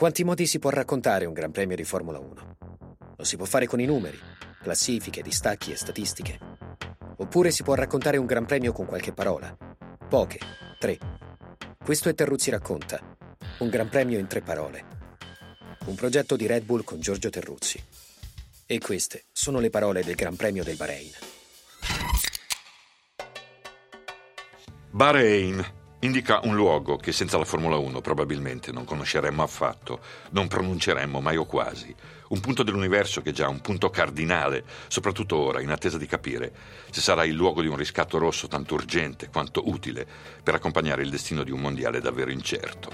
Quanti modi si può raccontare un Gran Premio di Formula 1? Lo si può fare con i numeri, classifiche, distacchi e statistiche. Oppure si può raccontare un Gran Premio con qualche parola. Poche, tre. Questo è Terruzzi racconta. Un Gran Premio in tre parole. Un progetto di Red Bull con Giorgio Terruzzi. E queste sono le parole del Gran Premio del Bahrain. Bahrain indica un luogo che senza la Formula 1 probabilmente non conosceremmo affatto, non pronunceremmo mai o quasi. Un punto dell'universo che è già un punto cardinale, soprattutto ora, in attesa di capire se sarà il luogo di un riscatto rosso tanto urgente quanto utile per accompagnare il destino di un mondiale davvero incerto.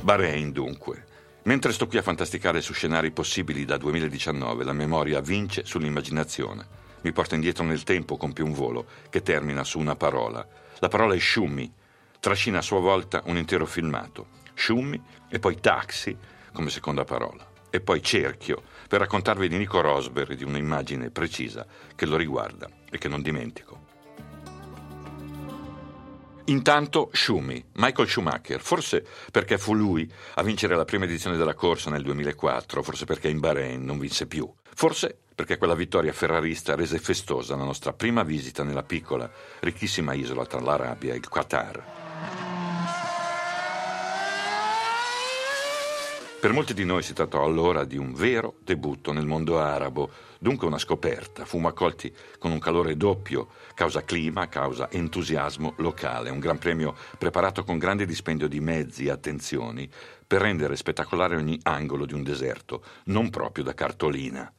Bahrain, dunque. Mentre sto qui a fantasticare su scenari possibili da 2019, la memoria vince sull'immaginazione. Mi porta indietro nel tempo, compie un volo che termina su una parola. La parola è Shumi, trascina a sua volta un intero filmato, Shumi e poi Taxi come seconda parola, e poi Cerchio per raccontarvi di Nico Rosberg di un'immagine precisa che lo riguarda e che non dimentico. Intanto Schumi, Michael Schumacher, forse perché fu lui a vincere la prima edizione della corsa nel 2004, forse perché in Bahrain non vinse più, forse perché quella vittoria ferrarista rese festosa la nostra prima visita nella piccola, ricchissima isola tra l'Arabia e il Qatar. Per molti di noi si trattò allora di un vero debutto nel mondo arabo, dunque una scoperta. Fummo accolti con un calore doppio, causa clima, causa entusiasmo locale, un gran premio preparato con grande dispendio di mezzi e attenzioni per rendere spettacolare ogni angolo di un deserto, non proprio da cartolina.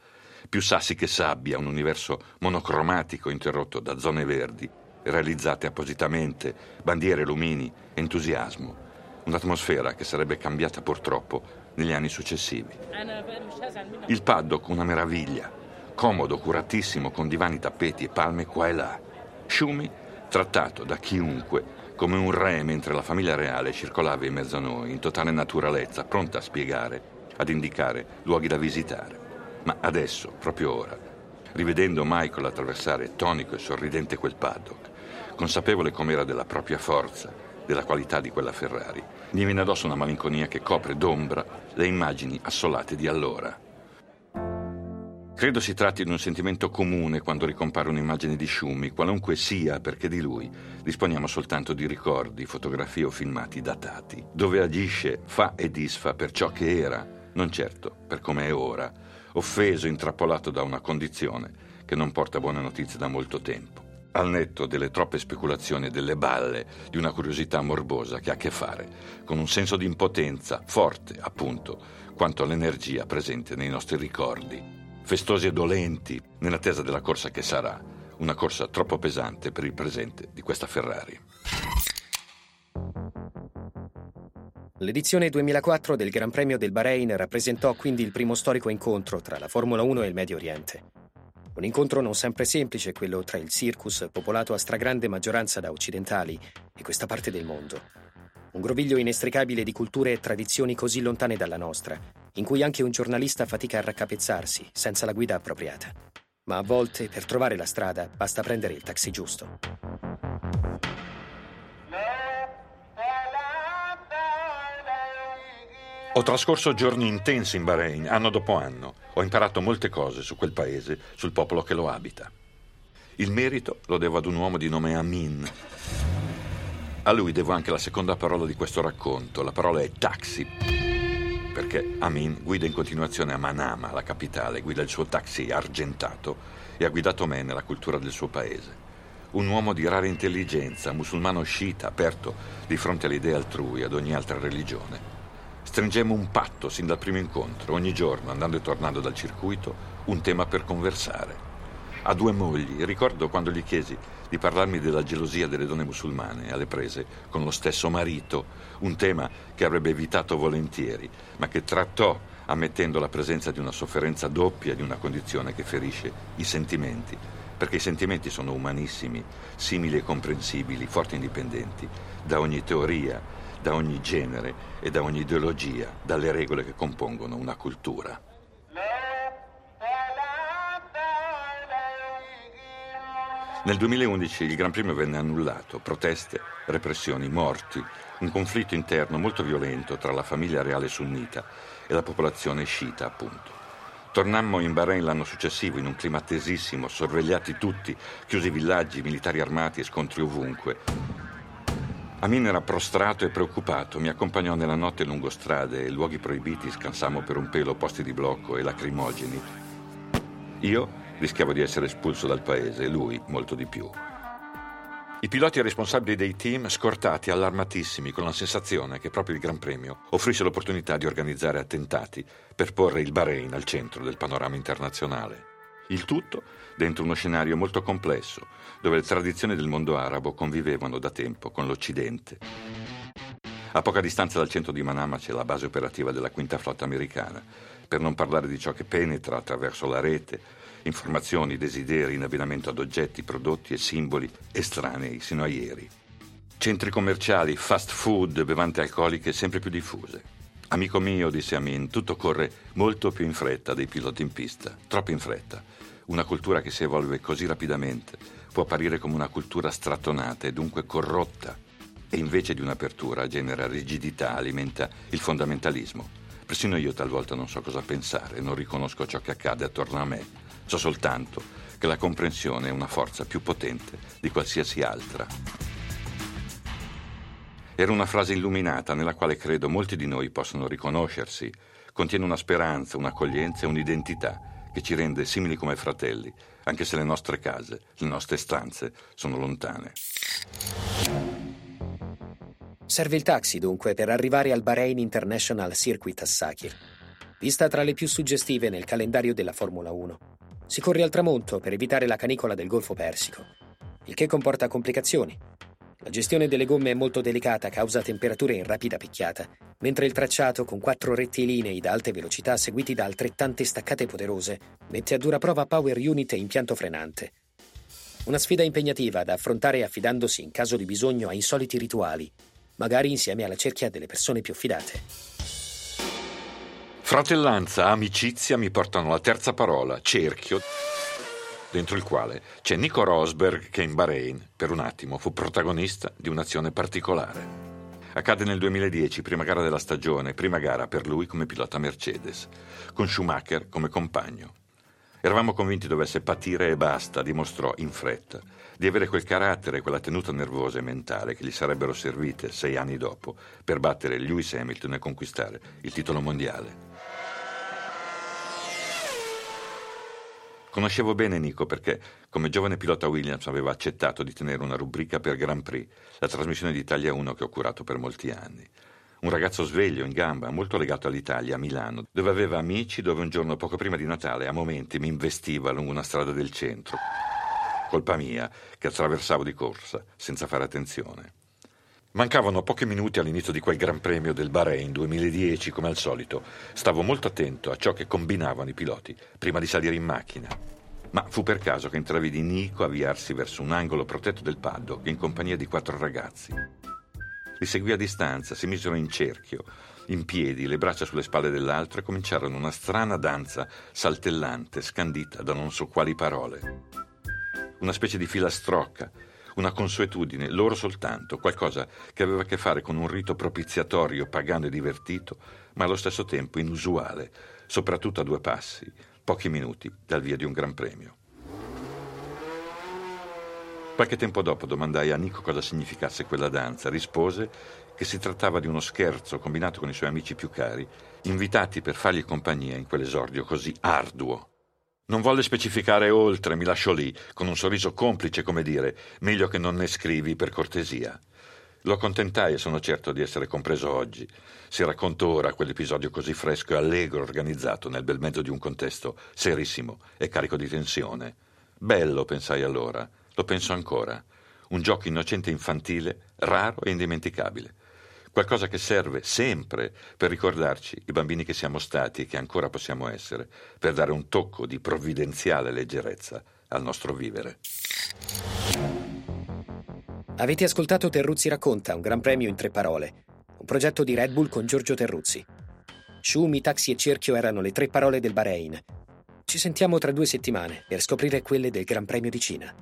Più sassi che sabbia, un universo monocromatico interrotto da zone verdi, realizzate appositamente, bandiere, lumini, entusiasmo. Un'atmosfera che sarebbe cambiata purtroppo negli anni successivi. Il paddock una meraviglia, comodo, curatissimo, con divani, tappeti e palme qua e là. Shumi trattato da chiunque come un re mentre la famiglia reale circolava in mezzo a noi, in totale naturalezza, pronta a spiegare, ad indicare luoghi da visitare. Ma adesso, proprio ora, rivedendo Michael attraversare tonico e sorridente quel paddock, consapevole com'era della propria forza, della qualità di quella Ferrari, gli viene addosso una malinconia che copre d'ombra le immagini assolate di allora. Credo si tratti di un sentimento comune quando ricompare un'immagine di Schumi, qualunque sia, perché di lui disponiamo soltanto di ricordi, fotografie o filmati datati, dove agisce, fa e disfa per ciò che era, non certo per come è ora, offeso, intrappolato da una condizione che non porta buone notizie da molto tempo al netto delle troppe speculazioni e delle balle di una curiosità morbosa che ha a che fare con un senso di impotenza forte, appunto, quanto l'energia presente nei nostri ricordi, festosi e dolenti nell'attesa della corsa che sarà, una corsa troppo pesante per il presente di questa Ferrari. L'edizione 2004 del Gran Premio del Bahrain rappresentò quindi il primo storico incontro tra la Formula 1 e il Medio Oriente. Un incontro non sempre semplice, quello tra il circus, popolato a stragrande maggioranza da occidentali, e questa parte del mondo. Un groviglio inestricabile di culture e tradizioni così lontane dalla nostra, in cui anche un giornalista fatica a raccapezzarsi, senza la guida appropriata. Ma a volte, per trovare la strada, basta prendere il taxi giusto. Ho trascorso giorni intensi in Bahrain, anno dopo anno. Ho imparato molte cose su quel paese, sul popolo che lo abita. Il merito lo devo ad un uomo di nome Amin. A lui devo anche la seconda parola di questo racconto. La parola è taxi. Perché Amin guida in continuazione a Manama, la capitale, guida il suo taxi argentato e ha guidato me nella cultura del suo paese. Un uomo di rara intelligenza, musulmano sciita, aperto di fronte alle idee altrui, ad ogni altra religione. Stringemmo un patto sin dal primo incontro, ogni giorno, andando e tornando dal circuito, un tema per conversare. Ha due mogli, ricordo quando gli chiesi di parlarmi della gelosia delle donne musulmane alle prese con lo stesso marito, un tema che avrebbe evitato volentieri, ma che trattò ammettendo la presenza di una sofferenza doppia di una condizione che ferisce i sentimenti, perché i sentimenti sono umanissimi, simili e comprensibili, forti e indipendenti da ogni teoria, da ogni genere e da ogni ideologia, dalle regole che compongono una cultura. Nel 2011 il Gran Premio venne annullato, proteste, repressioni, morti, un conflitto interno molto violento tra la famiglia reale sunnita e la popolazione sciita, appunto. Tornammo in Bahrain l'anno successivo in un clima tesissimo, sorvegliati tutti, chiusi villaggi, militari armati e scontri ovunque. Amin era prostrato e preoccupato, mi accompagnò nella notte lungo strade e luoghi proibiti, scansammo per un pelo posti di blocco e lacrimogeni. Io rischiavo di essere espulso dal paese e lui molto di più. I piloti responsabili dei team scortati, allarmatissimi, con la sensazione che proprio il Gran Premio offrisse l'opportunità di organizzare attentati per porre il Bahrain al centro del panorama internazionale. Il tutto dentro uno scenario molto complesso, dove le tradizioni del mondo arabo convivevano da tempo con l'Occidente. A poca distanza dal centro di Manama c'è la base operativa della quinta flotta americana, per non parlare di ciò che penetra attraverso la rete informazioni, desideri in abbinamento ad oggetti, prodotti e simboli estranei sino a ieri. Centri commerciali, fast food, bevande alcoliche sempre più diffuse. Amico mio, disse Amin, tutto corre molto più in fretta dei piloti in pista, troppo in fretta. Una cultura che si evolve così rapidamente può apparire come una cultura strattonata e dunque corrotta e invece di un'apertura genera rigidità, alimenta il fondamentalismo. Persino io talvolta non so cosa pensare, non riconosco ciò che accade attorno a me So soltanto che la comprensione è una forza più potente di qualsiasi altra. Era una frase illuminata nella quale credo molti di noi possono riconoscersi. Contiene una speranza, un'accoglienza e un'identità che ci rende simili come fratelli, anche se le nostre case, le nostre stanze sono lontane. Serve il taxi dunque per arrivare al Bahrain International Circuit a Sakir, vista tra le più suggestive nel calendario della Formula 1. Si corre al tramonto per evitare la canicola del Golfo Persico, il che comporta complicazioni. La gestione delle gomme è molto delicata a causa temperature in rapida picchiata, mentre il tracciato, con quattro rettilinei da alte velocità seguiti da altrettante staccate poderose, mette a dura prova power unit e impianto frenante. Una sfida impegnativa da affrontare affidandosi in caso di bisogno a insoliti rituali, magari insieme alla cerchia delle persone più fidate. Fratellanza, amicizia mi portano alla terza parola, cerchio, dentro il quale c'è Nico Rosberg che in Bahrain, per un attimo, fu protagonista di un'azione particolare. Accade nel 2010, prima gara della stagione, prima gara per lui come pilota Mercedes, con Schumacher come compagno. Eravamo convinti dovesse patire e basta, dimostrò in fretta di avere quel carattere e quella tenuta nervosa e mentale che gli sarebbero servite sei anni dopo per battere Lewis Hamilton e conquistare il titolo mondiale. Conoscevo bene Nico perché, come giovane pilota Williams, aveva accettato di tenere una rubrica per Grand Prix, la trasmissione di Italia 1 che ho curato per molti anni. Un ragazzo sveglio, in gamba, molto legato all'Italia, a Milano, dove aveva amici, dove un giorno poco prima di Natale, a momenti, mi investiva lungo una strada del centro. Colpa mia, che attraversavo di corsa, senza fare attenzione. Mancavano pochi minuti all'inizio di quel Gran Premio del Bahrain 2010, come al solito. Stavo molto attento a ciò che combinavano i piloti prima di salire in macchina. Ma fu per caso che intravidi Nico avviarsi verso un angolo protetto del paddock in compagnia di quattro ragazzi. Li seguì a distanza, si misero in cerchio, in piedi, le braccia sulle spalle dell'altro e cominciarono una strana danza saltellante, scandita da non so quali parole. Una specie di filastrocca una consuetudine, loro soltanto, qualcosa che aveva a che fare con un rito propiziatorio, pagano e divertito, ma allo stesso tempo inusuale, soprattutto a due passi, pochi minuti dal via di un gran premio. Qualche tempo dopo domandai a Nico cosa significasse quella danza. Rispose che si trattava di uno scherzo combinato con i suoi amici più cari, invitati per fargli compagnia in quell'esordio così arduo. Non volle specificare oltre, mi lasciò lì, con un sorriso complice come dire, meglio che non ne scrivi per cortesia. Lo accontentai e sono certo di essere compreso oggi. Si racconta ora quell'episodio così fresco e allegro organizzato nel bel mezzo di un contesto serissimo e carico di tensione. Bello, pensai allora, lo penso ancora. Un gioco innocente e infantile, raro e indimenticabile qualcosa che serve sempre per ricordarci i bambini che siamo stati e che ancora possiamo essere, per dare un tocco di provvidenziale leggerezza al nostro vivere. Avete ascoltato Terruzzi racconta, un gran premio in tre parole, un progetto di Red Bull con Giorgio Terruzzi. Shumi, taxi e cerchio erano le tre parole del Bahrain. Ci sentiamo tra due settimane per scoprire quelle del Gran Premio di Cina.